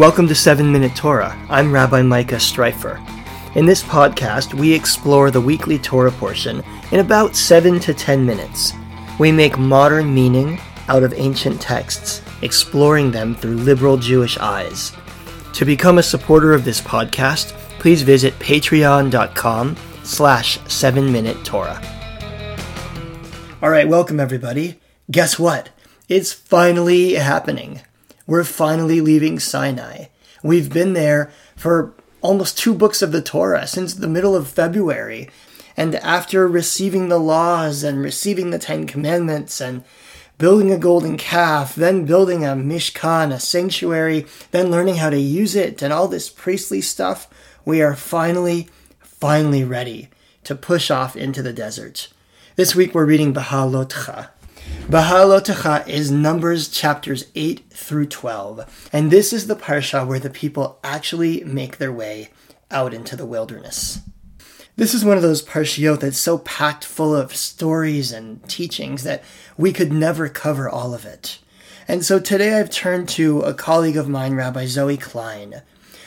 Welcome to 7 Minute Torah. I'm Rabbi Micah Streifer. In this podcast, we explore the weekly Torah portion in about 7 to 10 minutes. We make modern meaning out of ancient texts, exploring them through liberal Jewish eyes. To become a supporter of this podcast, please visit patreon.com slash 7 Minute Torah. All right, welcome everybody. Guess what? It's finally happening. We're finally leaving Sinai. We've been there for almost two books of the Torah since the middle of February. And after receiving the laws and receiving the Ten Commandments and building a golden calf, then building a mishkan, a sanctuary, then learning how to use it and all this priestly stuff, we are finally, finally ready to push off into the desert. This week we're reading Beha'alotcha, Beha'alotcha is Numbers chapters 8 through 12, and this is the parsha where the people actually make their way out into the wilderness. This is one of those parshiot that's so packed full of stories and teachings that we could never cover all of it. And so today I've turned to a colleague of mine, Rabbi Zoe Klein,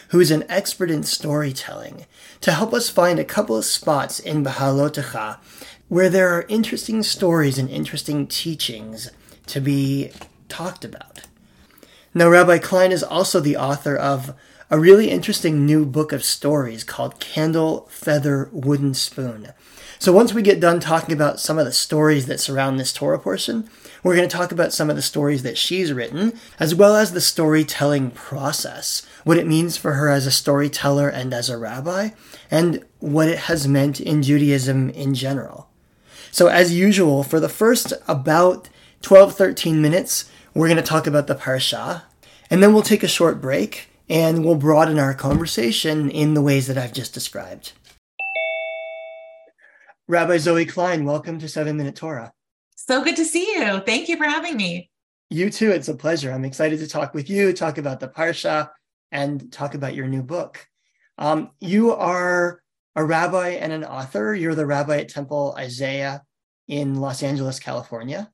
who is an expert in storytelling, to help us find a couple of spots in Beha'alotcha where there are interesting stories and interesting teachings to be talked about. Now, Rabbi Klein is also the author of a really interesting new book of stories called Candle, Feather, Wooden Spoon. So, once we get done talking about some of the stories that surround this Torah portion, we're going to talk about some of the stories that she's written, as well as the storytelling process, what it means for her as a storyteller and as a rabbi, and what it has meant in Judaism in general. So, as usual, for the first about 12, 13 minutes, we're going to talk about the Parsha, and then we'll take a short break and we'll broaden our conversation in the ways that I've just described. Rabbi Zoe Klein, welcome to 7 Minute Torah. So good to see you. Thank you for having me. You too. It's a pleasure. I'm excited to talk with you, talk about the Parsha, and talk about your new book. Um, you are a rabbi and an author. You're the rabbi at Temple Isaiah in Los Angeles, California.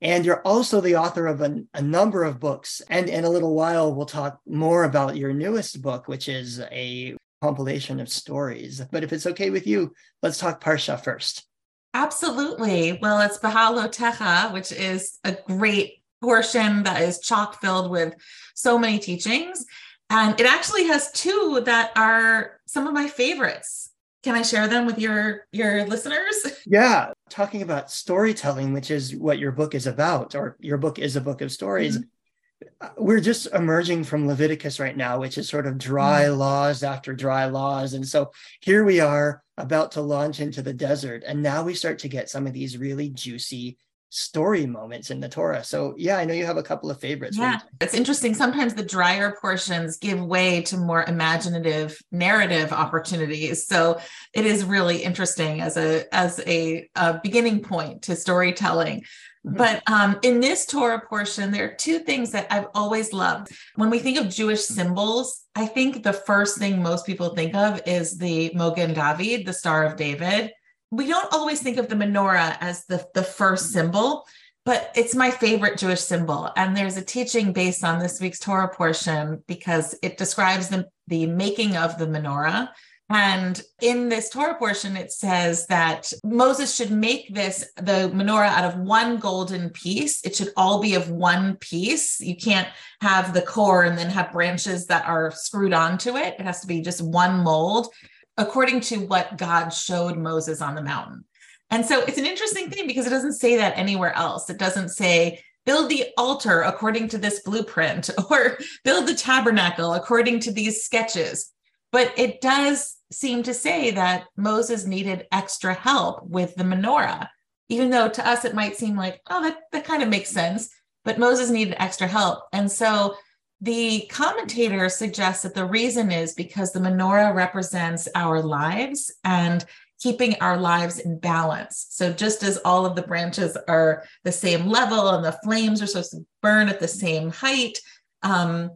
And you're also the author of a, a, number of books. And in a little while, we'll talk more about your newest book, which is a compilation of stories. But if it's okay with you, let's talk Parsha first. Absolutely. Well, it's Beha'alotcha, which is a great portion that is chock filled with so many teachings. And it actually has two that are some of my favorites. Can I share them with your your listeners? Yeah, talking about storytelling, which is what your book is about, or your book is a book of stories. Mm-hmm. We're just emerging from Leviticus right now, which is sort of dry mm-hmm. laws after dry laws. And so here we are about to launch into the desert. And now we start to get some of these really juicy story moments in the Torah. So yeah, I know you have a couple of favorites. Yeah, it's interesting. Sometimes the drier portions give way to more imaginative narrative opportunities. So it is really interesting as a as a, a beginning point to storytelling. Mm-hmm. But um, in this Torah portion, there are two things that I've always loved. When we think of Jewish symbols, I think the first thing most people think of is the Mogen David, the Star of David we don't always think of the menorah as the, the first mm-hmm. symbol, but it's my favorite Jewish symbol. And there's a teaching based on this week's Torah portion because it describes the, the making of the menorah. And in this Torah portion, it says that Moses should make this, the menorah, out of one golden piece. It should all be of one piece. You can't have the core and then have branches that are screwed onto it. It has to be just one mold according to what God showed Moses on the mountain. And so it's an interesting thing because it doesn't say that anywhere else. It doesn't say, build the altar according to this blueprint or build the tabernacle according to these sketches. But it does seem to say that Moses needed extra help with the menorah, even though to us it might seem like, oh, that, that kind of makes sense. But Moses needed extra help. And so the commentator suggests that the reason is because the menorah represents our lives and keeping our lives in balance. So, just as all of the branches are the same level and the flames are supposed to burn at the same height, um,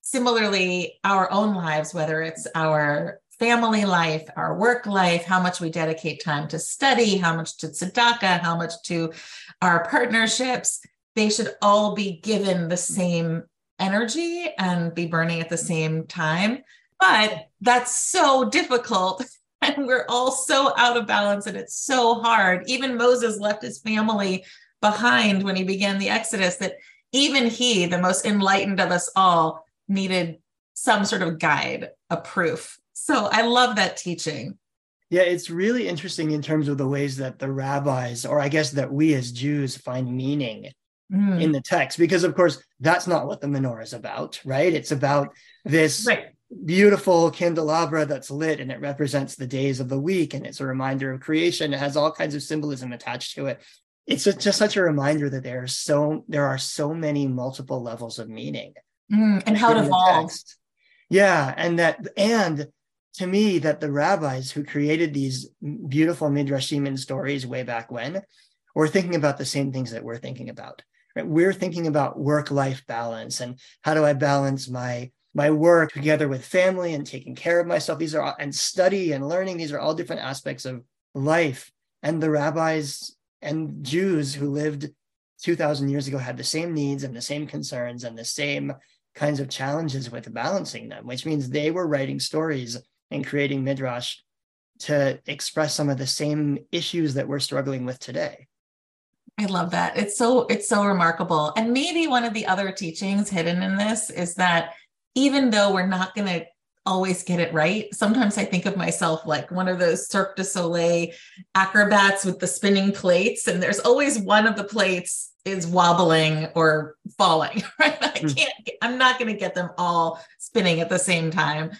similarly, our own lives, whether it's our family life, our work life, how much we dedicate time to study, how much to tzedakah, how much to our partnerships, they should all be given the same energy and be burning at the same time. But that's so difficult. And we're all so out of balance and it's so hard. Even Moses left his family behind when he began the Exodus, that even he, the most enlightened of us all, needed some sort of guide, a proof. So I love that teaching. Yeah, it's really interesting in terms of the ways that the rabbis, or I guess that we as Jews find meaning mm. in the text, because of course, that's not what the menorah is about, right? It's about this right. beautiful candelabra that's lit and it represents the days of the week and it's a reminder of creation. It has all kinds of symbolism attached to it. It's just such a reminder that there are so there are so many multiple levels of meaning mm, and how it evolves. Yeah, and that and to me that the rabbis who created these beautiful midrashim and stories way back when were thinking about the same things that we're thinking about. Right? We're thinking about work-life balance and how do I balance my my work together with family and taking care of myself. These are all, and study and learning. These are all different aspects of life. And the rabbis and Jews who lived 2000 years ago had the same needs and the same concerns and the same kinds of challenges with balancing them, which means they were writing stories and creating midrash to express some of the same issues that we're struggling with today. I love that. It's so it's so remarkable. And maybe one of the other teachings hidden in this is that even though we're not going to always get it right, sometimes I think of myself like one of those Cirque du Soleil acrobats with the spinning plates and there's always one of the plates is wobbling or falling, right? I hmm. can't I'm not going to get them all spinning at the same time.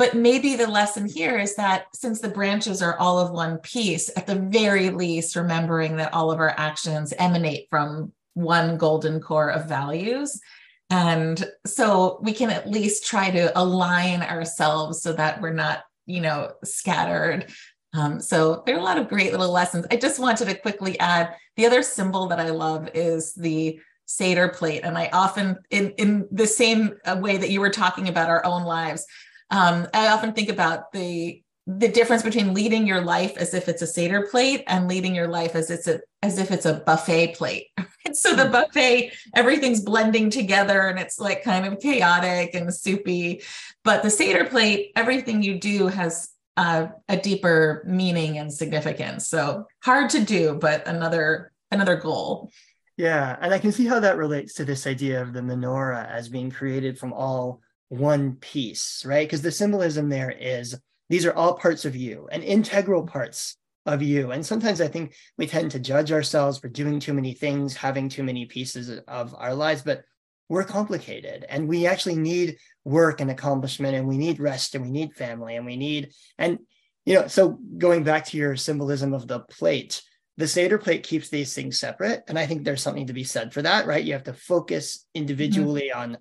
But maybe the lesson here is that since the branches are all of one piece, at the very least, remembering that all of our actions emanate from one golden core of values. And so we can at least try to align ourselves so that we're not, you know, scattered. Um, so there are a lot of great little lessons. I just wanted to quickly add the other symbol that I love is the Seder plate. And I often, in, in the same uh, way that you were talking about our own lives, um, I often think about the the difference between leading your life as if it's a Seder plate and leading your life as it's a as if it's a buffet plate. so the hmm. buffet, everything's blending together and it's like kind of chaotic and soupy. But the Seder plate, everything you do has uh, a deeper meaning and significance. So hard to do, but another another goal. Yeah, and I can see how that relates to this idea of the menorah as being created from all one piece, right? Because the symbolism there is these are all parts of you and integral parts of you. And sometimes I think we tend to judge ourselves for doing too many things, having too many pieces of our lives, but we're complicated and we actually need work and accomplishment and we need rest and we need family and we need, and, you know, so going back to your symbolism of the plate, the Seder plate keeps these things separate. And I think there's something to be said for that, right? You have to focus individually mm-hmm. on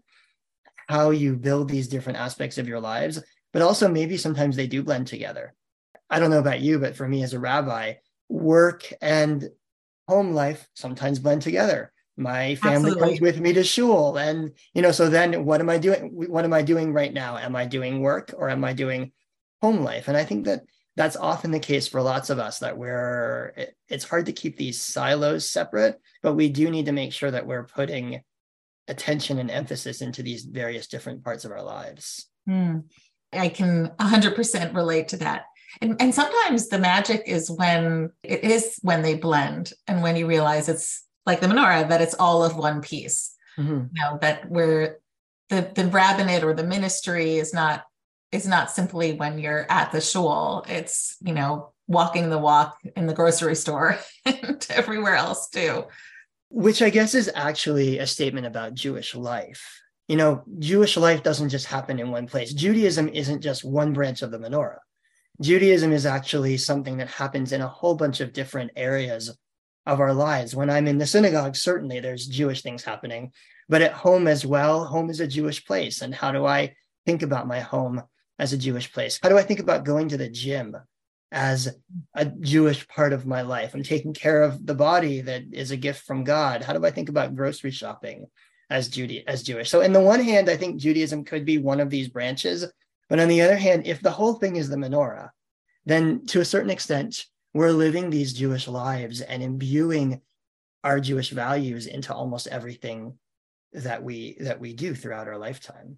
how you build these different aspects of your lives, but also maybe sometimes they do blend together. I don't know about you, but for me as a rabbi, work and home life sometimes blend together. My family Absolutely. comes with me to shul. And, you know, so then what am I doing? What am I doing right now? Am I doing work or am I doing home life? And I think that that's often the case for lots of us that we're it, it's hard to keep these silos separate but we do need to make sure that we're putting attention and emphasis into these various different parts of our lives. Mm. I can 100% relate to that. And, and sometimes the magic is when it is when they blend and when you realize it's like the menorah, that it's all of one piece. Mm-hmm. You know, that where the, the rabbinate or the ministry is not is not simply when you're at the shul. It's, you know, walking the walk in the grocery store and everywhere else too which I guess is actually a statement about Jewish life. You know, Jewish life doesn't just happen in one place. Judaism isn't just one branch of the menorah. Judaism is actually something that happens in a whole bunch of different areas of our lives. When I'm in the synagogue, certainly there's Jewish things happening, but at home as well, home is a Jewish place. And how do I think about my home as a Jewish place? How do I think about going to the gym as a Jewish part of my life. I'm taking care of the body that is a gift from God. How do I think about grocery shopping as Judy as Jewish? So, in the one hand, I think Judaism could be one of these branches But on the other hand, if the whole thing is the menorah, then to a certain extent, we're living these Jewish lives and imbuing our Jewish values into almost everything that we that we do throughout our lifetime.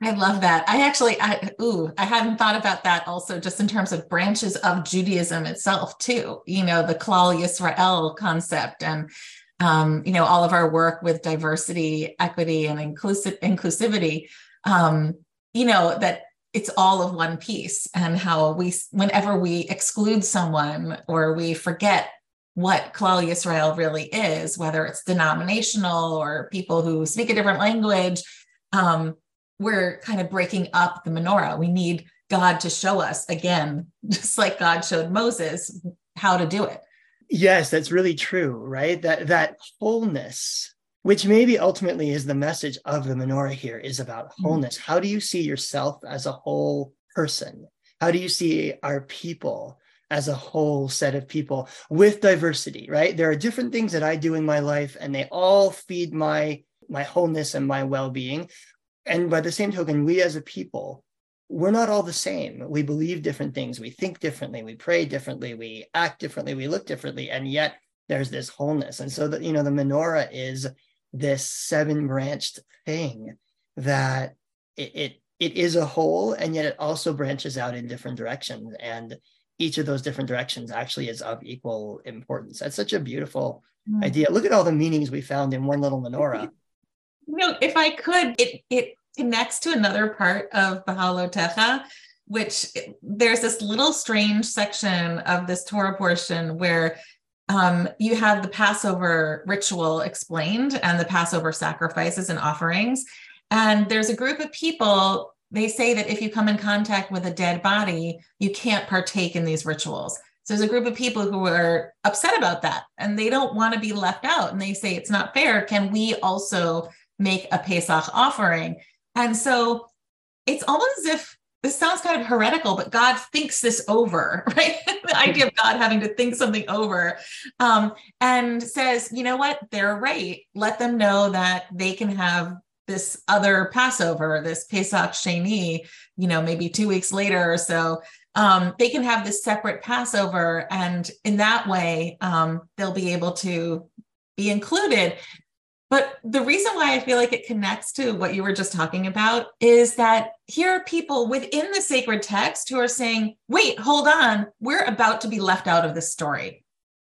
I love that. I actually, I, ooh, I hadn't thought about that also, just in terms of branches of Judaism itself, too. You know, the Klal Yisrael concept, and um, you know, all of our work with diversity, equity, and inclusive inclusivity. Um, you know that it's all of one piece, and how we, whenever we exclude someone or we forget what Klal Yisrael really is, whether it's denominational or people who speak a different language. Um, we're kind of breaking up the menorah. We need God to show us again, just like God showed Moses how to do it. Yes, that's really true, right? That that wholeness, which maybe ultimately is the message of the menorah here, is about mm-hmm. wholeness. Mm-hmm. How do you see yourself as a whole person? How do you see our people as a whole set of people with diversity, right? There are different things that I do in my life and they all feed my my wholeness and my well-being and by the same token, we as a people, we're not all the same. We believe different things. We think differently. We pray differently. We act differently. We look differently. And yet there's this wholeness. And so that, you know, the menorah is this seven branched thing that it, it, it is a whole, and yet it also branches out in different directions. And each of those different directions actually is of equal importance. That's such a beautiful mm. idea. Look at all the meanings we found in one little menorah. Know, if I could, it it connects to another part of Beha'alotcha, which there's this little strange section of this Torah portion where um, you have the Passover ritual explained and the Passover sacrifices and offerings. And there's a group of people, they say that if you come in contact with a dead body, you can't partake in these rituals. So there's a group of people who are upset about that and they don't want to be left out. And they say it's not fair. Can we also make a Pesach offering? And so it's almost as if this sounds kind of heretical, but God thinks this over, right? the idea of God having to think something over um, and says, you know what? They're right. Let them know that they can have this other Passover, this Pesach Sheni, you know, maybe two weeks later or so. Um, they can have this separate Passover. And in that way, um, they'll be able to be included. But the reason why I feel like it connects to what you were just talking about is that here are people within the sacred text who are saying, wait, hold on, we're about to be left out of this story.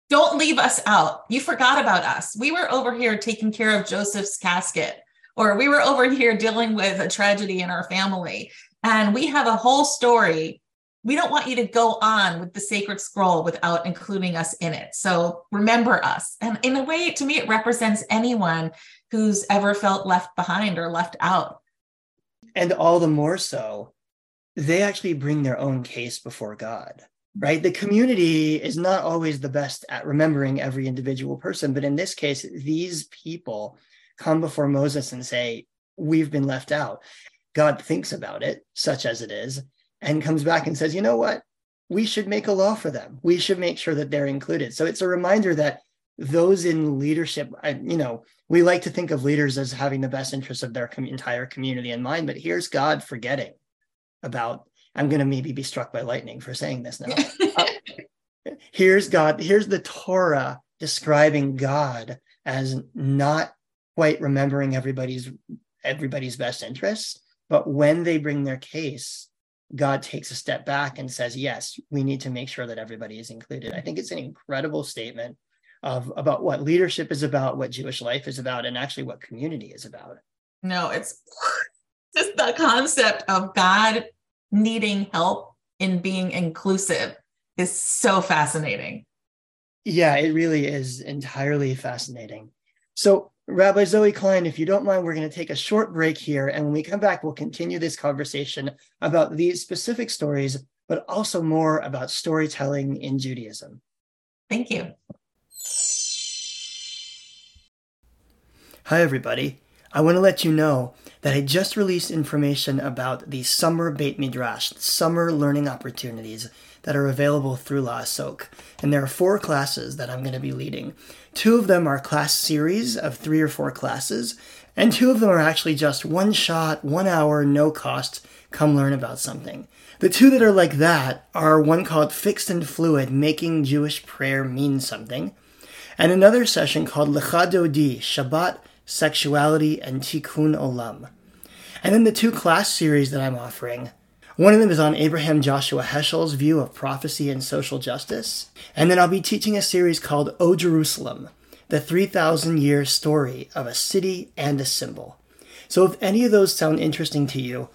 Don't leave us out. You forgot about us. We were over here taking care of Joseph's casket, or we were over here dealing with a tragedy in our family. And we have a whole story we don't want you to go on with the sacred scroll without including us in it. So remember us. And in a way, to me, it represents anyone who's ever felt left behind or left out. And all the more so, they actually bring their own case before God, right? The community is not always the best at remembering every individual person. But in this case, these people come before Moses and say, We've been left out. God thinks about it, such as it is, and comes back and says, you know what? We should make a law for them. We should make sure that they're included. So it's a reminder that those in leadership, you know, we like to think of leaders as having the best interests of their entire community in mind, but here's God forgetting about. I'm going to maybe be struck by lightning for saying this now. uh, here's God. Here's the Torah describing God as not quite remembering everybody's everybody's best interests, but when they bring their case, God takes a step back and says, yes, we need to make sure that everybody is included. I think it's an incredible statement of about what leadership is about, what Jewish life is about, and actually what community is about. No, it's just the concept of God needing help in being inclusive is so fascinating. Yeah, it really is entirely fascinating. So Rabbi Zoe Klein, if you don't mind, we're going to take a short break here. And when we come back, we'll continue this conversation about these specific stories, but also more about storytelling in Judaism. Thank you. Hi, everybody. I want to let you know that I just released information about the summer Beit Midrash, summer learning opportunities that are available through Laasok. And there are four classes that I'm going to be leading. Two of them are class series of three or four classes, and two of them are actually just one shot, one hour, no cost, come learn about something. The two that are like that are one called Fixed and Fluid, Making Jewish Prayer Mean Something, and another session called Lecha Dodi, Shabbat, Sexuality, and Tikkun Olam. And then the two class series that I'm offering. One of them is on Abraham Joshua Heschel's view of prophecy and social justice. And then I'll be teaching a series called O Jerusalem, the 3,000 year story of a city and a symbol. So if any of those sound interesting to you,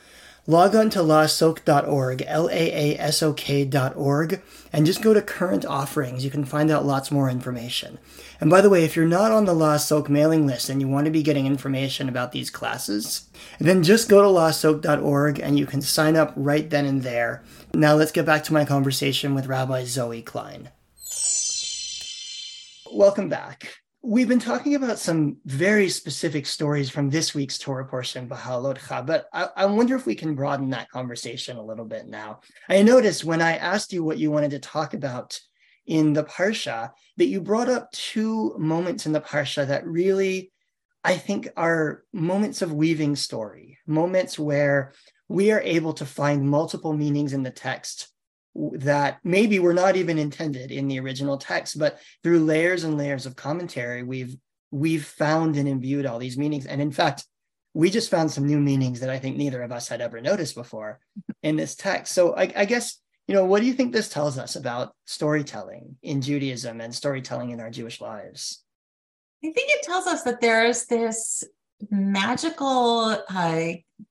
log on to laasok.org, L-A-A-S-O-K.org, and just go to current offerings. You can find out lots more information. And by the way, if you're not on the Laasok mailing list and you want to be getting information about these classes, then just go to laasok.org and you can sign up right then and there. Now let's get back to my conversation with Rabbi Zoe Klein. Welcome back. We've been talking about some very specific stories from this week's Torah portion, Beha'alotcha, but I, I, wonder if we can broaden that conversation a little bit now. I noticed when I asked you what you wanted to talk about in the Parsha that you brought up two moments in the Parsha that really, I think, are moments of weaving story, moments where we are able to find multiple meanings in the text that maybe were not even intended in the original text, but through layers and layers of commentary, we've we've found and imbued all these meanings. And in fact, we just found some new meanings that I think neither of us had ever noticed before in this text. So I, I guess you know, what do you think this tells us about storytelling in Judaism and storytelling in our Jewish lives? I think it tells us that there's this magical, uh,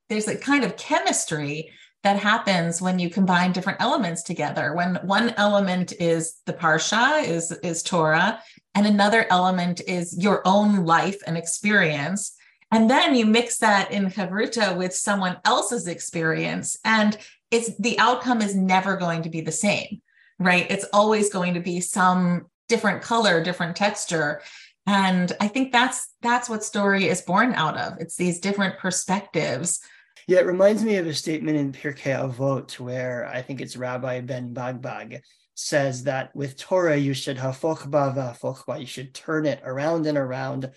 there's a kind of chemistry that happens when you combine different elements together. When one element is the parsha, is is Torah, and another element is your own life and experience. And then you mix that in Chavruta with someone else's experience. And it's the outcome is never going to be the same, right? It's always going to be some different color, different texture. And I think that's that's what story is born out of. It's these different perspectives. Yeah, it reminds me of a statement in Pirkei Avot where I think it's Rabbi Ben Bagbag says that with Torah you should hafochba v'hafochba, you should turn it around and around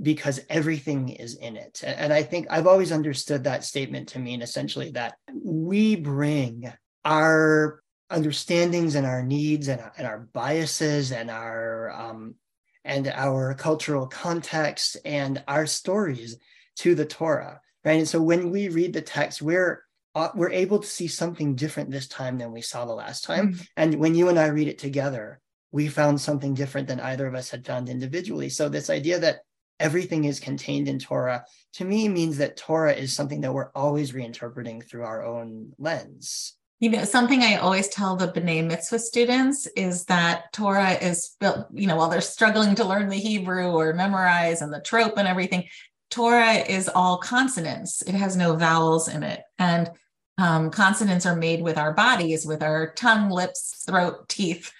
because everything is in it. And I think I've always understood that statement to mean essentially that we bring our understandings and our needs and, and our biases and our um, and our cultural context and our stories to the Torah, right? And so when we read the text, we're uh, we're able to see something different this time than we saw the last time. Mm-hmm. And when you and I read it together, we found something different than either of us had found individually. So this idea that everything is contained in Torah, to me means that Torah is something that we're always reinterpreting through our own lens. You know, something I always tell the B'nai Mitzvah students is that Torah is built, you know, while they're struggling to learn the Hebrew or memorize and the trope and everything, Torah is all consonants. It has no vowels in it. And um, consonants are made with our bodies, with our tongue, lips, throat, teeth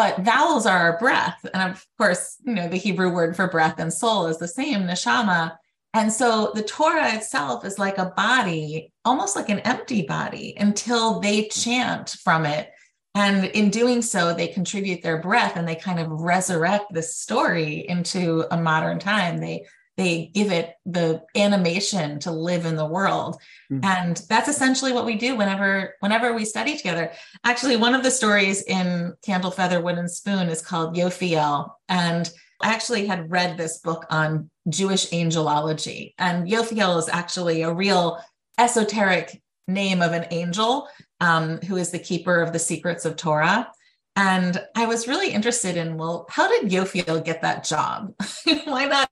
but vowels are our breath. And of course, you know, the Hebrew word for breath and soul is the same, neshama. And so the Torah itself is like a body, almost like an empty body, until they chant from it. And in doing so, they contribute their breath and they kind of resurrect this story into a modern time. They they give it the animation to live in the world. Mm-hmm. and that's essentially what we do whenever whenever we study together. Actually one of the stories in candle feather wooden spoon is called Yophiel. And I actually had read this book on Jewish angelology. And Yophiel is actually a real esoteric name of an angel um, who is the keeper of the secrets of Torah. And I was really interested in, well, how did Yophiel get that job? Why not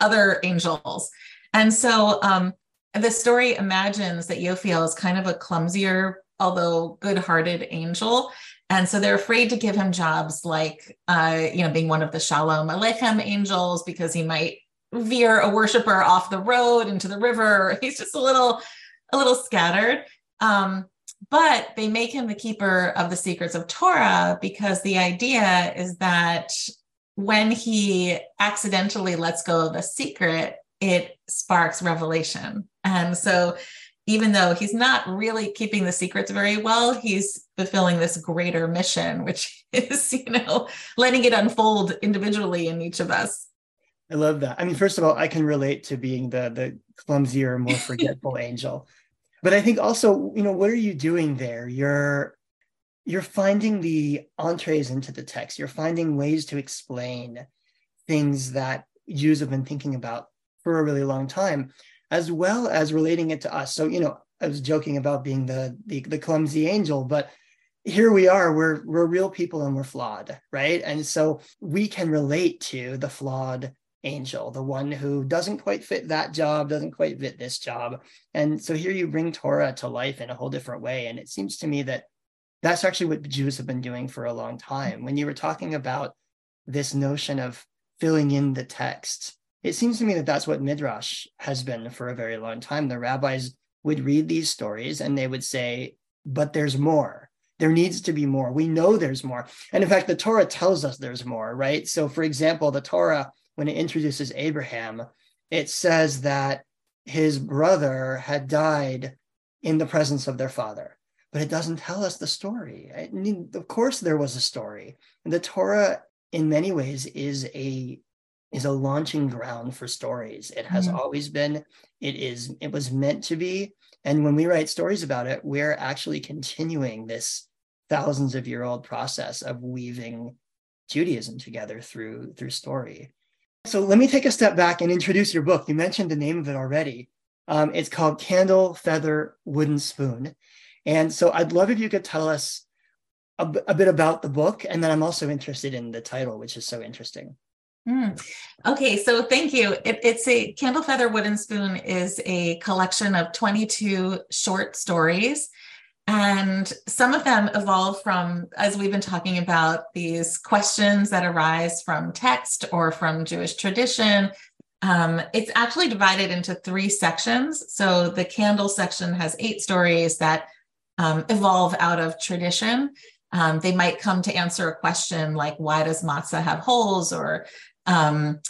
other angels. And so um, the story imagines that Yophiel is kind of a clumsier, although good-hearted angel. And so they're afraid to give him jobs like, uh, you know, being one of the Shalom Aleichem angels because he might veer a worshiper off the road into the river. He's just a little, a little scattered. Um, but they make him the keeper of the secrets of Torah because the idea is that when he accidentally lets go of a secret, it sparks revelation. And so even though he's not really keeping the secrets very well, he's fulfilling this greater mission, which is, you know, letting it unfold individually in each of us. I love that. I mean, first of all, I can relate to being the the clumsier, more forgetful angel. But I think also, you know, what are you doing there? You're you're finding the entrees into the text. You're finding ways to explain things that Jews have been thinking about for a really long time, as well as relating it to us. So, you know, I was joking about being the the, the clumsy angel, but here we are we're we're real people and we're flawed right and so we can relate to the flawed angel, the one who doesn't quite fit that job, doesn't quite fit this job. And so here you bring Torah to life in a whole different way. And it seems to me that that's actually what Jews have been doing for a long time. When you were talking about this notion of filling in the text, it seems to me that that's what Midrash has been for a very long time. The rabbis would read these stories and they would say, but there's more. There needs to be more. We know there's more. And in fact, the Torah tells us there's more, right? So, for example, the Torah when it introduces Abraham, it says that his brother had died in the presence of their father, but it doesn't tell us the story. I mean, of course, there was a story. And the Torah, in many ways, is a is a launching ground for stories. It has mm-hmm. always been. It is. It was meant to be. And when we write stories about it, we're actually continuing this thousands of year old process of weaving Judaism together through through story. So let me take a step back and introduce your book. You mentioned the name of it already. Um, it's called Candle, Feather, Wooden Spoon. And so I'd love if you could tell us a, a bit about the book. And then I'm also interested in the title, which is so interesting. Mm. Okay, so thank you. It, it's a Candle Feather Wooden Spoon is a collection of 22 short stories and some of them evolve from, as we've been talking about, these questions that arise from text or from Jewish tradition. Um, it's actually divided into three sections. So the candle section has eight stories that um, evolve out of tradition. Um, they might come to answer a question like, why does matzah have holes? Or um,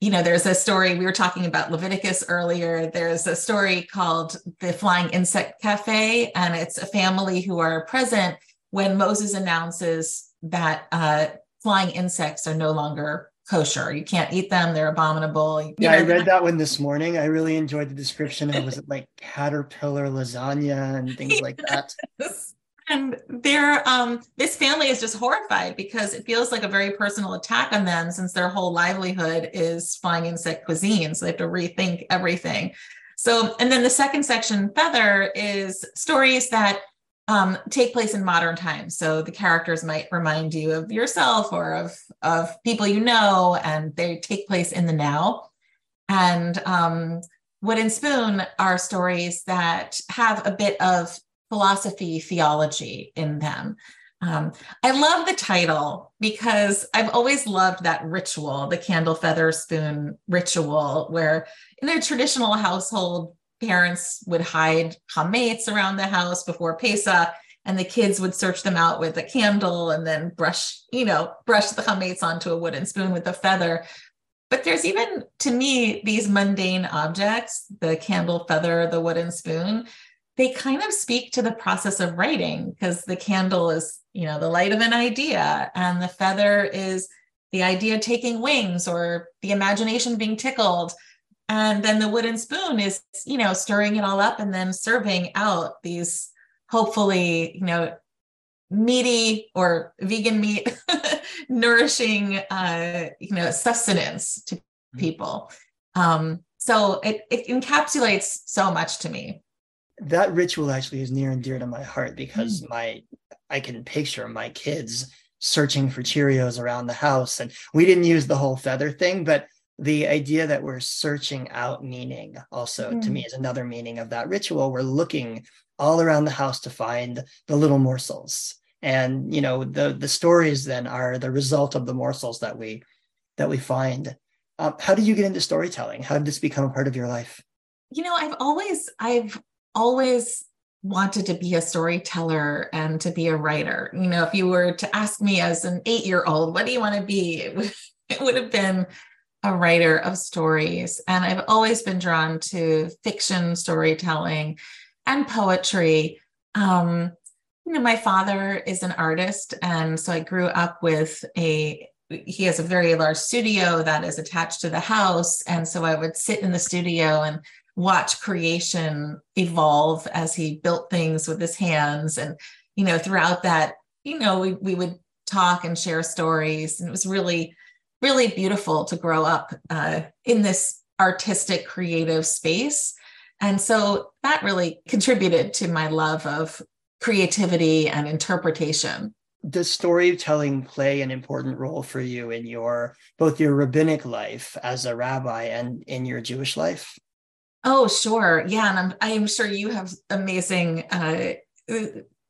you know, there's a story, we were talking about Leviticus earlier. There's a story called The Flying Insect Cafe, and it's a family who are present when Moses announces that uh, flying insects are no longer kosher. You can't eat them, they're abominable. You yeah, know, I read that one this morning. I really enjoyed the description. It was like caterpillar lasagna and things like that. and they're um, this family is just horrified because it feels like a very personal attack on them since their whole livelihood is flying insect cuisine so they have to rethink everything so and then the second section feather is stories that um, take place in modern times so the characters might remind you of yourself or of of people you know and they take place in the now and um, wooden spoon are stories that have a bit of philosophy, theology in them. Um, I love the title because I've always loved that ritual, the candle feather spoon ritual, where in a traditional household, parents would hide chametz around the house before Pesach, and the kids would search them out with a candle and then brush, you know, brush the chametz onto a wooden spoon with a feather. But there's even, to me, these mundane objects, the candle feather, the wooden spoon, they kind of speak to the process of writing because the candle is, you know, the light of an idea and the feather is the idea taking wings or the imagination being tickled. And then the wooden spoon is, you know, stirring it all up and then serving out these hopefully, you know, meaty or vegan meat, nourishing, uh, you know, sustenance to mm-hmm. people. Um, so it, it encapsulates so much to me that ritual actually is near and dear to my heart because mm. my I can picture my kids searching for Cheerios around the house. And we didn't use the whole feather thing, but the idea that we're searching out meaning also mm. to me hmm. is another meaning of that ritual. We're looking all around the house to find the little morsels. And you know, the the stories then are the result of the morsels that we that we find. Um, how did you get into storytelling? How did this become a part of your life? You know, I've always I've always wanted to be a storyteller and to be a writer. You know, if you were to ask me as an eight year old, what do you want to be? It would have been a writer of stories, and I've always been drawn to fiction storytelling and poetry. Um, you know, my father is an artist, and so I grew up with a he has a very large studio that is attached to the house, and so I would sit in the studio and watch creation evolve as he built things with his hands, and you know, throughout that, you know, we we would talk and share stories, and it was really, really beautiful to grow up uh, in this artistic, creative space. And so that really contributed to my love of creativity and interpretation. Does storytelling play an important role for you in your both your rabbinic life as a rabbi and in your Jewish life? Oh, sure. Yeah. And I'm, I'm sure you have amazing uh,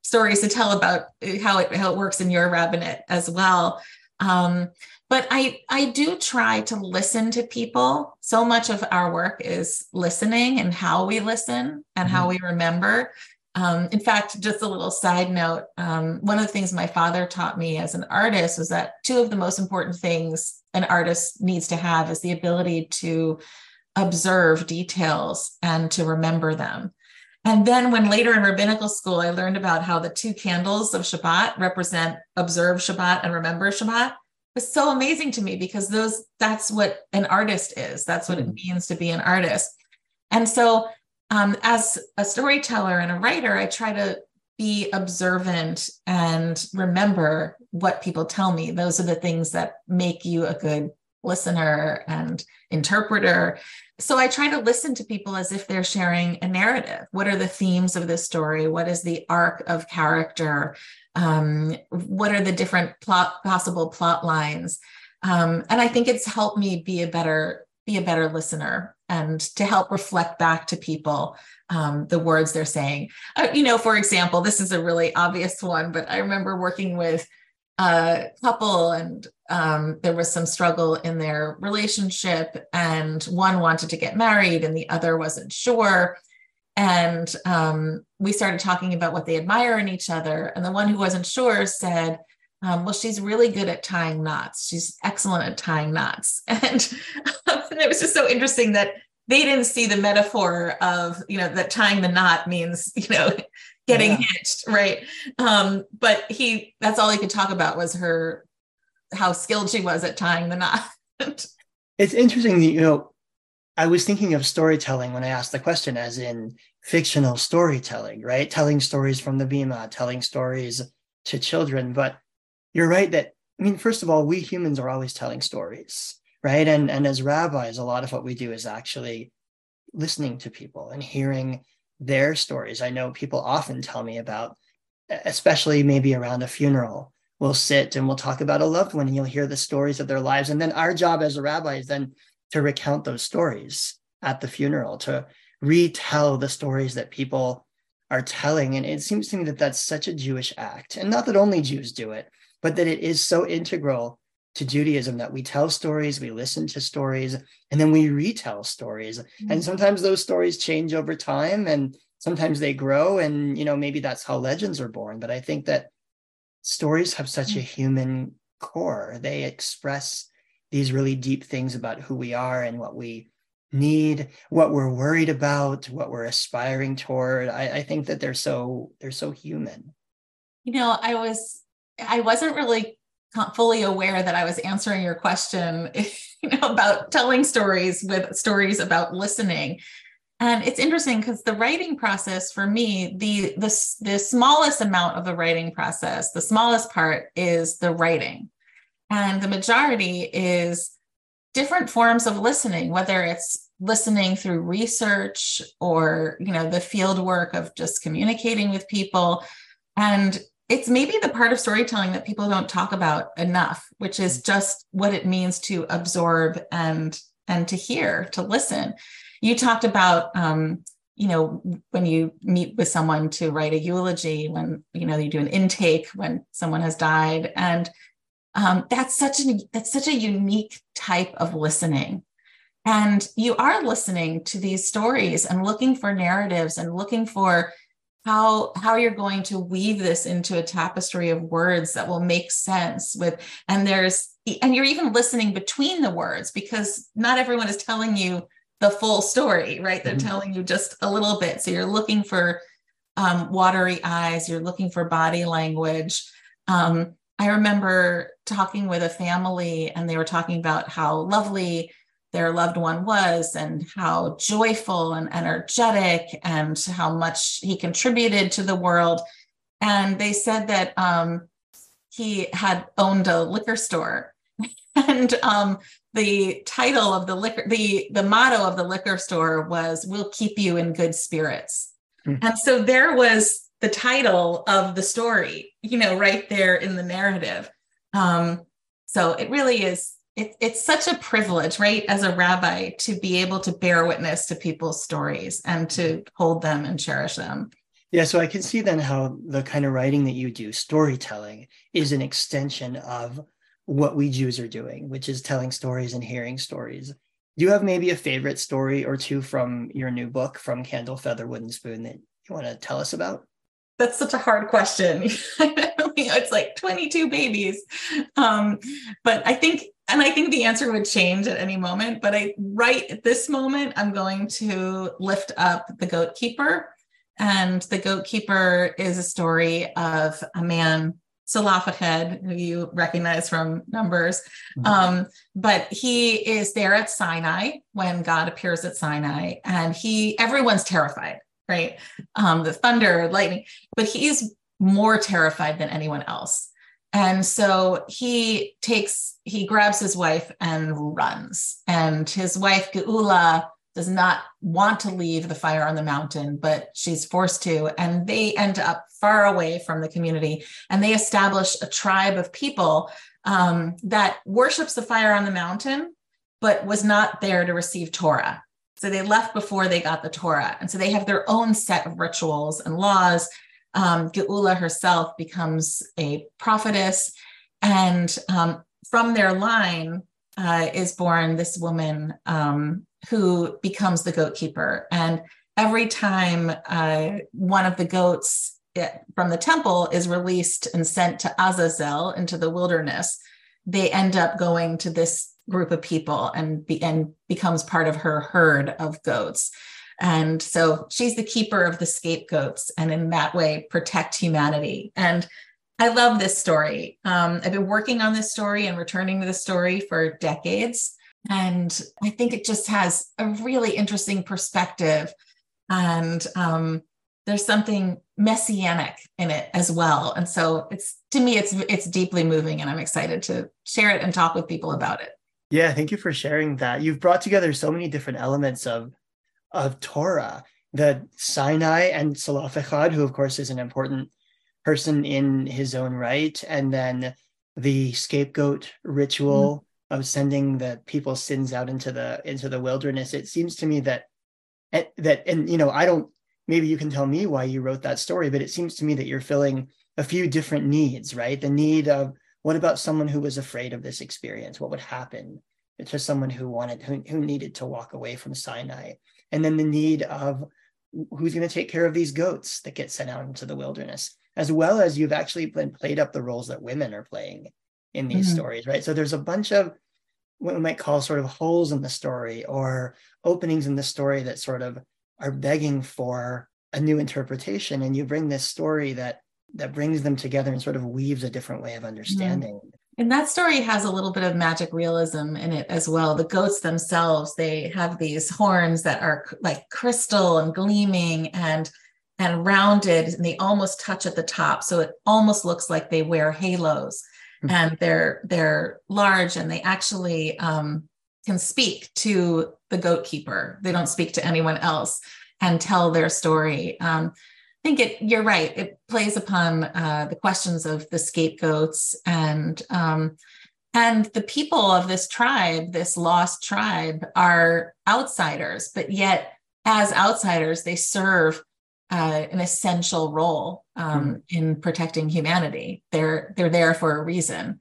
stories to tell about how it, how it works in your rabbinate as well. Um, but I, I do try to listen to people. So much of our work is listening and how we listen and mm-hmm. how we remember. Um, in fact, just a little side note um, one of the things my father taught me as an artist was that two of the most important things an artist needs to have is the ability to observe details and to remember them. And then, when later in rabbinical school, I learned about how the two candles of Shabbat represent observe Shabbat and remember Shabbat, was so amazing to me because those that's what an artist is. That's what it hmm. means to be an artist. And so um, as a storyteller and a writer, I try to be observant and remember what people tell me. Those are the things that make you a good listener and interpreter. So I try to listen to people as if they're sharing a narrative. What are the themes of this story? What is the arc of character? Um, what are the different plot possible plot lines? Um, and I think it's helped me be a better be a better listener and to help reflect back to people um, the words they're saying. Uh, you know, for example, this is a really obvious one, but I remember working with a couple and um, there was some struggle in their relationship, and one wanted to get married and the other wasn't sure. And um, we started talking about what they admire in each other. And the one who wasn't sure said, um, well, she's really good at tying knots. She's excellent at tying knots. And, and it was just so interesting that they didn't see the metaphor of, you know, that tying the knot means, you know, getting yeah. hitched, right? Um, but he, that's all he could talk about was her, how skilled she was at tying the knot. it's interesting that, you know, I was thinking of storytelling when I asked the question, as in fictional storytelling, right? Telling stories from the Bima, telling stories to children. But you're right that I mean, first of all, we humans are always telling stories, right? And and as rabbis, a lot of what we do is actually listening to people and hearing their stories. I know people often tell me about, especially maybe around a funeral, we'll sit and we'll talk about a loved one and you'll hear the stories of their lives. And then our job as a rabbi is then to recount those stories at the funeral, to retell the stories that people are telling. And it seems to me that that's such a Jewish act. And not that only Jews do it, but that it is so integral to Judaism that we tell stories, we listen to stories, and then we retell stories. Mm-hmm. And sometimes those stories change over time and sometimes they grow. And, you know, maybe that's how legends are born. But I think that stories have such mm-hmm. a human core. They express these really deep things about who we are and what we need, what we're worried about, what we're aspiring toward. I, I think that they're so they're so human. You know, I was I wasn't really fully aware that I was answering your question you know, about telling stories with stories about listening. And it's interesting because the writing process for me, the, the the smallest amount of the writing process, the smallest part is the writing, and the majority is different forms of listening, whether it's listening through research or you know the field work of just communicating with people. And it's maybe the part of storytelling that people don't talk about enough which is just what it means to absorb and and to hear to listen. You talked about um, you know when you meet with someone to write a eulogy when you know you do an intake when someone has died. And um, that's such an that's such a unique type of listening. And you are listening to these stories and looking for narratives and looking for how how you're going to weave this into a tapestry of words that will make sense with and there's and you're even listening between the words because not everyone is telling you the full story right? They're mm-hmm. telling you just a little bit. So you're looking for um, watery eyes you're looking for body language. Um, i remember talking with a family and they were talking about how lovely their loved one was and how joyful and energetic and how much he contributed to the world. And they said that um, he had owned a liquor store. and um, the title of the liquor, the, the motto of the liquor store was, We'll keep you in good spirits. Mm-hmm. And so there was the title of the story, you know, right there in the narrative. Um, so it really is it, it's such a privilege, right, as a rabbi, to be able to bear witness to people's stories and to hold them and cherish them. Yeah, so I can see then how the kind of writing that you do, storytelling, is an extension of what we Jews are doing, which is telling stories and hearing stories. Do you have maybe a favorite story or two from your new book, From Candle Feather Wooden Spoon, that you want to tell us about? That's such a hard question. it's like 22 babies. Um, but I think and I think the answer would change at any moment, but I right at this moment, I'm going to lift up the goat keeper. And the goat keeper is a story of a man, Tzelofchad, who you recognize from numbers. Mm-hmm. Um, but he is there at Sinai when God appears at Sinai, and he everyone's terrified, right? Um, the thunder, lightning, but he's more terrified than anyone else. And so he takes, he grabs his wife and runs. And his wife, Geula, does not want to leave the fire on the mountain, but she's forced to. And they end up far away from the community and they establish a tribe of people um, that worships the fire on the mountain, but was not there to receive Torah. So they left before they got the Torah. And so they have their own set of rituals and laws um, Geula herself becomes a prophetess. And um, from their line uh, is born this woman um, who becomes the goat keeper. And every time uh, one of the goats eh, from the temple is released and sent to Azazel into the wilderness, they end up going to this group of people and, be, and becomes part of her herd of goats. And so she's the keeper of the scapegoats and in that way protect humanity. And I love this story. Um, I've been working on this story and returning to the story for decades. And I think it just has a really interesting perspective. And um, there's something messianic in it as well. And so it's to me, it's it's deeply moving, and I'm excited to share it and talk with people about it. Yeah, thank you for sharing that. You've brought together so many different elements of of Torah, the Sinai and Tzelofchad, who of course is an important person in his own right, and then the scapegoat ritual mm-hmm. of sending the people's sins out into the into the wilderness. It seems to me that that and you know I don't maybe you can tell me why you wrote that story, but it seems to me that you're filling a few different needs, right? The need of what about someone who was afraid of this experience? What would happen to someone who wanted who, who needed to walk away from Sinai? and then the need of who's going to take care of these goats that get sent out into the wilderness as well as you've actually been played up the roles that women are playing in these mm-hmm. stories right so there's a bunch of what we might call sort of holes in the story or openings in the story that sort of are begging for a new interpretation and you bring this story that that brings them together and sort of weaves a different way of mm-hmm. understanding. And that story has a little bit of magic realism in it as well. The goats themselves, they have these horns that are like crystal and gleaming and and rounded and they almost touch at the top. So it almost looks like they wear halos mm-hmm. and they're they're large and they actually um, can speak to the goat keeper. They don't speak to anyone else and tell their story. Um, think it you're right. It plays upon uh, the questions of the scapegoats and um, and the people of this tribe this lost tribe are outsiders but yet as outsiders they serve uh, an essential role um, mm-hmm. in protecting humanity. They're they're there for a reason.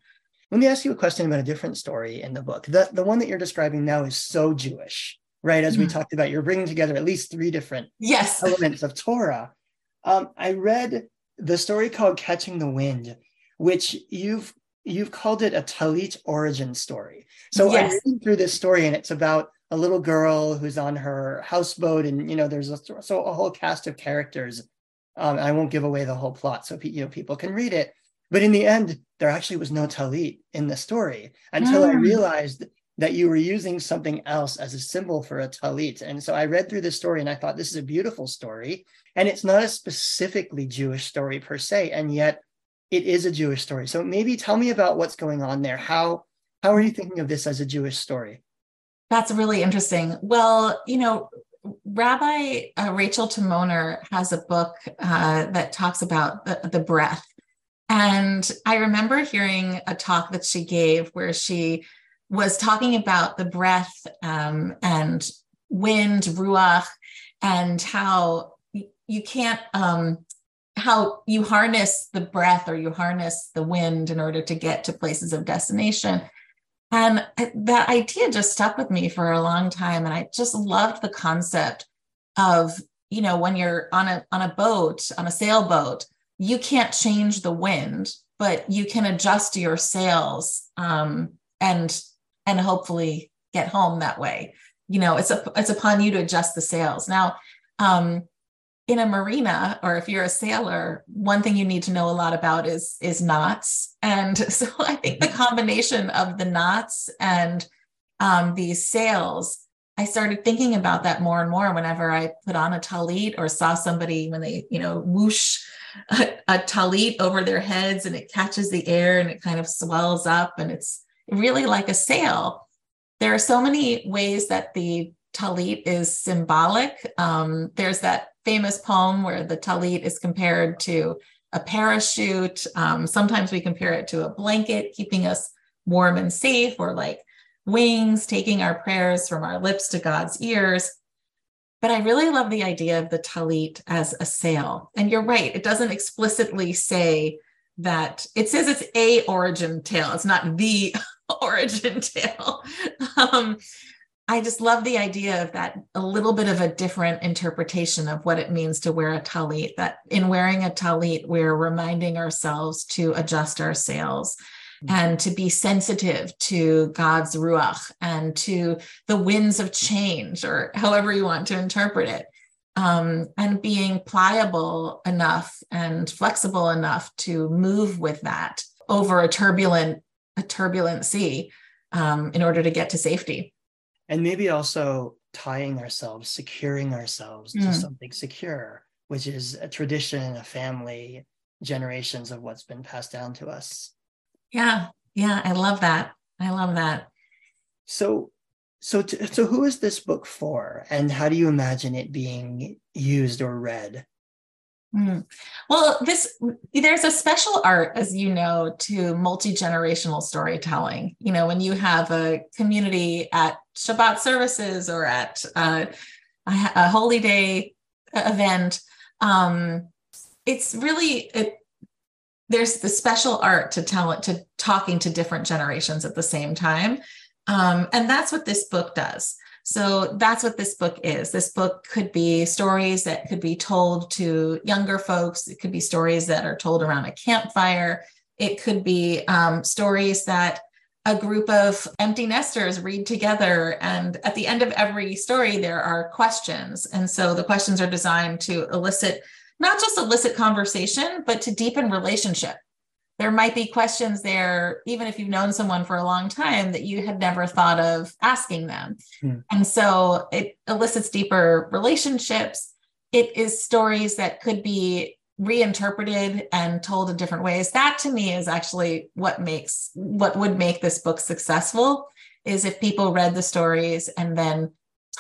Let me ask you a question about a different story in the book. The, the one that you're describing now is so jewish right? As mm-hmm. we talked about you're bringing together at least three different yes. elements of torah Um, I read the story called Catching the Wind, which you've you've called it a Talit origin story. So yes. I'm reading through this story, and it's about a little girl who's on her houseboat, and you know, there's a, so a whole cast of characters. Um, I won't give away the whole plot, so you know people can read it. But in the end, there actually was no Talit in the story until mm. I realized that you were using something else as a symbol for a talit. And so I read through this story and I thought this is a beautiful story. And it's not a specifically Jewish story per se, and yet it is a Jewish story. So maybe tell me about what's going on there. How how are you thinking of this as a Jewish story? That's really interesting. Well, you know, Rabbi uh, Rachel Timoner has a book uh, that talks about the, the breath. And I remember hearing a talk that she gave where she was talking about the breath um, and wind, ruach, and how you can't, um, how you harness the breath or you harness the wind in order to get to places of destination. And that idea just stuck with me for a long time. And I just loved the concept of, you know, when you're on a on a boat, on a sailboat, you can't change the wind, but you can adjust your sails um, and and hopefully get home that way. You know, it's a, it's upon you to adjust the sails. Now, um, in a marina or if you're a sailor one thing you need to know a lot about is is knots and so i think the combination of the knots and um, these sails i started thinking about that more and more whenever i put on a talit or saw somebody when they you know whoosh a, a talit over their heads and it catches the air and it kind of swells up and it's really like a sail. There are so many ways that the talit is symbolic. Um, there's that famous poem where the talit is compared to a parachute. Um, sometimes we compare it to a blanket, keeping us warm and safe, or like wings, taking our prayers from our lips to God's ears. But I really love the idea of the talit as a sail. And you're right, it doesn't explicitly say that it says it's a origin tale. It's not the origin tale. Um, I just love the idea of that a little bit of a different interpretation of what it means to wear a talit. That in wearing a talit, we're reminding ourselves to adjust our sails mm-hmm. and to be sensitive to God's ruach and to the winds of change, or however you want to interpret it. Um, and being pliable enough and flexible enough to move with that over a turbulent a turbulent sea um, in order to get to safety. And maybe also tying ourselves, securing ourselves mm. to something secure, which is a tradition, a family, generations of what's been passed down to us. Yeah, yeah, I love that. I love that. So, so, to, so who is this book for, and how do you imagine it being used or read? Mm. Well, this there's a special art, as you know, to multi generational storytelling. You know, when you have a community at Shabbat services or at uh, a, a, holy day event, um, it's really it, there's the special art to tell it to talking to different generations at the same time, um, and that's what this book does. So that's what this book is. This book could be stories that could be told to younger folks. It could be stories that are told around a campfire. It could be um, stories that a group of empty nesters read together. And at the end of every story, there are questions. And so the questions are designed to elicit not just elicit conversation, but to deepen relationship there might be questions there, even if you've known someone for a long time, that you had never thought of asking them. Mm. And so it elicits deeper relationships. It is stories that could be reinterpreted and told in different ways. That to me is actually what makes what would make this book successful is if people read the stories and then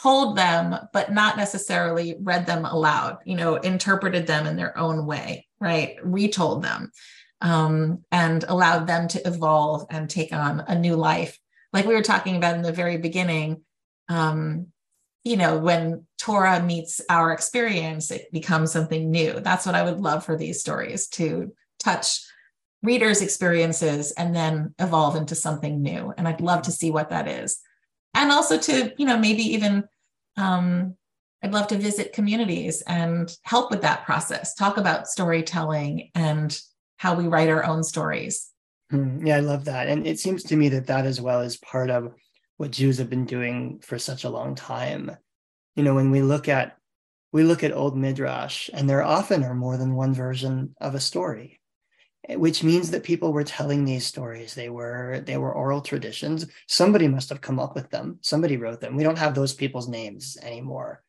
told them, but not necessarily read them aloud, you know, interpreted them in their own way, right? Retold them um, and allowed them to evolve and take on a new life. Like we were talking about in the very beginning, um, you know, when Torah meets our experience, it becomes something new. That's what I would love for these stories to touch readers' experiences and then evolve into something new. And I'd love to see what that is. And also to, you know, maybe even um, I'd love to visit communities and help with that process, talk about storytelling and how we write our own stories. Mm, yeah, I love that. And it seems to me that that as well is part of what Jews have been doing for such a long time. You know, when we look at we look at old midrash and there often are more than one version of a story which means that people were telling these stories. They were they were oral traditions. Somebody must have come up with them. Somebody wrote them. We don't have those people's names anymore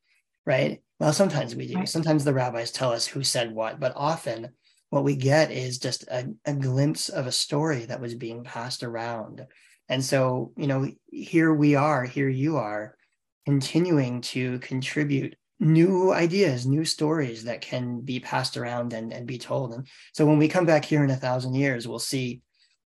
right? Well sometimes we do. Sometimes the rabbis tell us who said what but often what we get is just a, a glimpse of a story that was being passed around and so you know here we are here you are continuing to contribute new ideas, new stories that can be passed around and, and be told. And so when we come back here in a thousand years, we'll see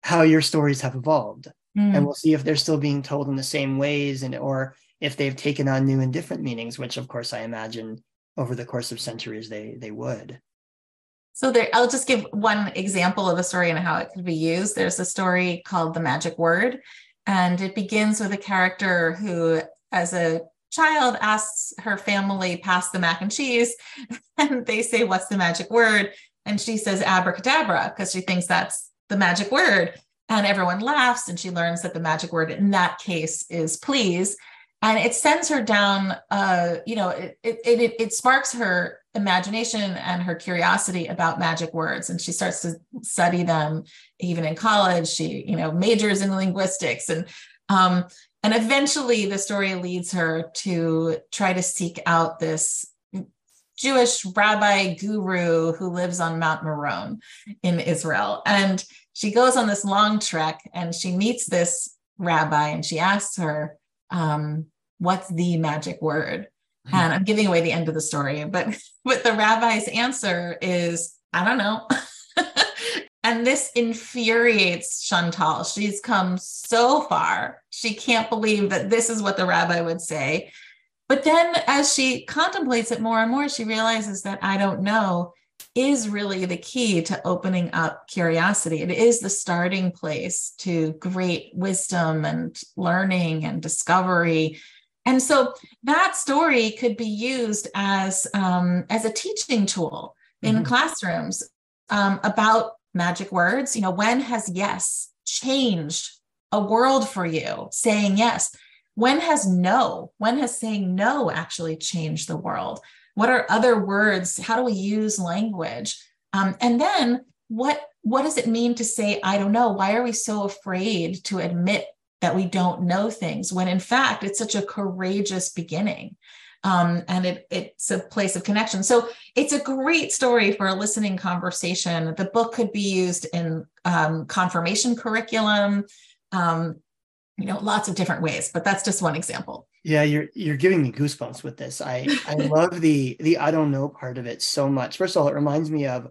how your stories have evolved. Mm. And we'll see if they're still being told in the same ways and or if they've taken on new and different meanings, which of course I imagine over the course of centuries they they would. So there, I'll just give one example of a story and how it could be used. There's a story called The Magic Word, and it begins with a character who, as a child asks her family pass the mac and cheese and they say what's the magic word? And she says abracadabra because she thinks that's the magic word. And everyone laughs and she learns that the magic word in that case is please. And it sends her down uh you know it it it, it sparks her imagination and her curiosity about magic words and she starts to study them even in college she you know majors in linguistics and um and eventually the story leads her to try to seek out this Jewish rabbi guru who lives on Mount Meron in Israel. And she goes on this long trek and she meets this rabbi and she asks her, um, What's the magic word? And I'm giving away the end of the story, but, but the rabbi's answer is, I don't know. And this infuriates Chantal. She's come so far. She can't believe that this is what the rabbi would say. But then, as she contemplates it more and more, she realizes that I don't know is really the key to opening up curiosity. It is the starting place to great wisdom and learning and discovery. And so that story could be used as, um, as a teaching tool in mm-hmm. classrooms um, about magic words. You know, when has yes changed a world for you saying yes? When has no, when has saying no actually changed the world? What are other words? How do we use language? Um, and then what what does it mean to say i don't know why are we so afraid to admit that we don't know things when in fact it's such a courageous beginning um, and it, it's a place of connection. So it's a great story for a listening conversation. The book could be used in um, confirmation curriculum, um, you know, lots of different ways. But that's just one example. Yeah, you're you're giving me goosebumps with this. I I love the the I don't know part of it so much. First of all, it reminds me of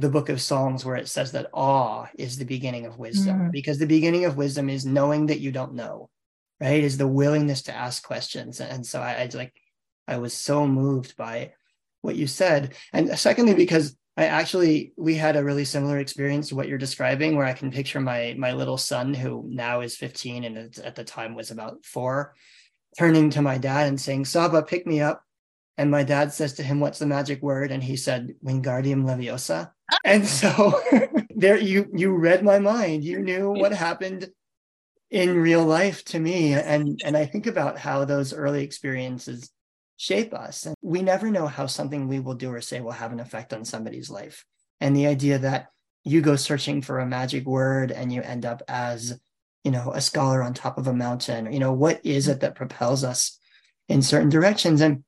the book of Psalms where it says that awe is the beginning of wisdom mm-hmm. because the beginning of wisdom is knowing that you don't know, right? Is the willingness to ask questions. And so I, I like I was so moved by what you said. And secondly, because I actually we had a really similar experience to what you're describing, where I can picture my my little son, who now is 15 and at the time was about four, turning to my dad and saying, "Saba, pick me up." And my dad says to him, "What's the magic word?" And he said, "Wingardium Leviosa." Oh. And so there, you you read my mind. You knew what happened in real life to me, and and I think about how those early experiences shape us. And we never know how something we will do or say will have an effect on somebody's life. And the idea that you go searching for a magic word and you end up as, you know, a scholar on top of a mountain, you know, what is it that propels us in certain directions? And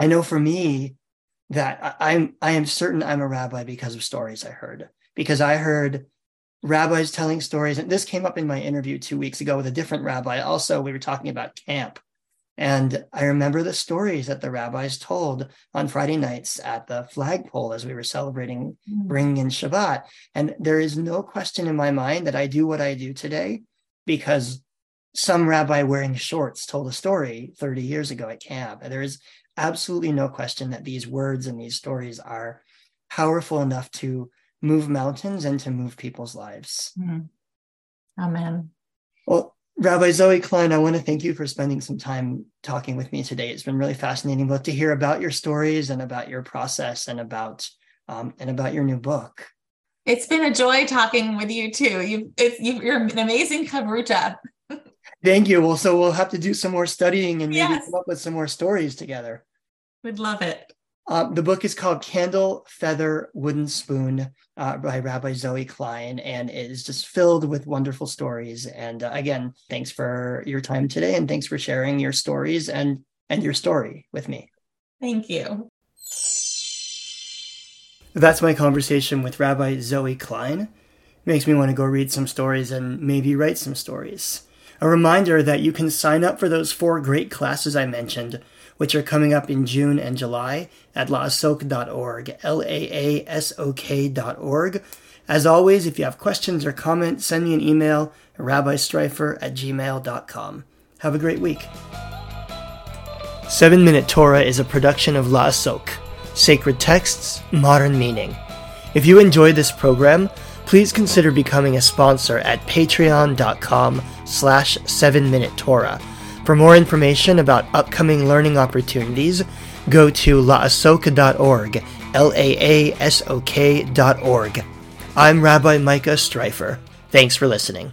I know for me that I'm I am certain I'm a rabbi because of stories I heard. Because I heard rabbis telling stories, and this came up in my interview two weeks ago with a different rabbi. Also, we were talking about camp and I remember the stories that the rabbis told on Friday nights at the flagpole as we were celebrating mm. bringing in Shabbat. And there is no question in my mind that I do what I do today because some rabbi wearing shorts told a story 30 years ago at camp. And There is absolutely no question that these words and these stories are powerful enough to move mountains and to move people's lives. Mm. Amen. Well, Rabbi Zoe Klein, I want to thank you for spending some time talking with me today. It's been really fascinating both to hear about your stories and about your process and about um, and about your new book. It's been a joy talking with you too. You, you are an amazing chavruta. Thank you. Well, so we'll have to do some more studying and maybe yes. come up with some more stories together. Would love it. Uh, the book is called Candle, Feather, Wooden Spoon uh, by Rabbi Zoe Klein, and it is just filled with wonderful stories. And uh, again, thanks for your time today, and thanks for sharing your stories and and your story with me. Thank you. That's my conversation with Rabbi Zoe Klein. Makes me want to go read some stories and maybe write some stories. A reminder that you can sign up for those four great classes I mentioned which are coming up in June and July at laasok.org, L A A S O K.org. As always, if you have questions or comments, send me an email, rabbistreiffer at gmail.com. Have a great week. 7 Minute Torah is a production of Laasok, Sacred Texts, Modern Meaning. If you enjoy this program, please consider becoming a sponsor at patreon.com slash 7 Minute Torah for more information about upcoming learning opportunities, go to laasoka.org, laasok.org, L A A S O K.org. I'm Rabbi Micah Streifer. Thanks for listening.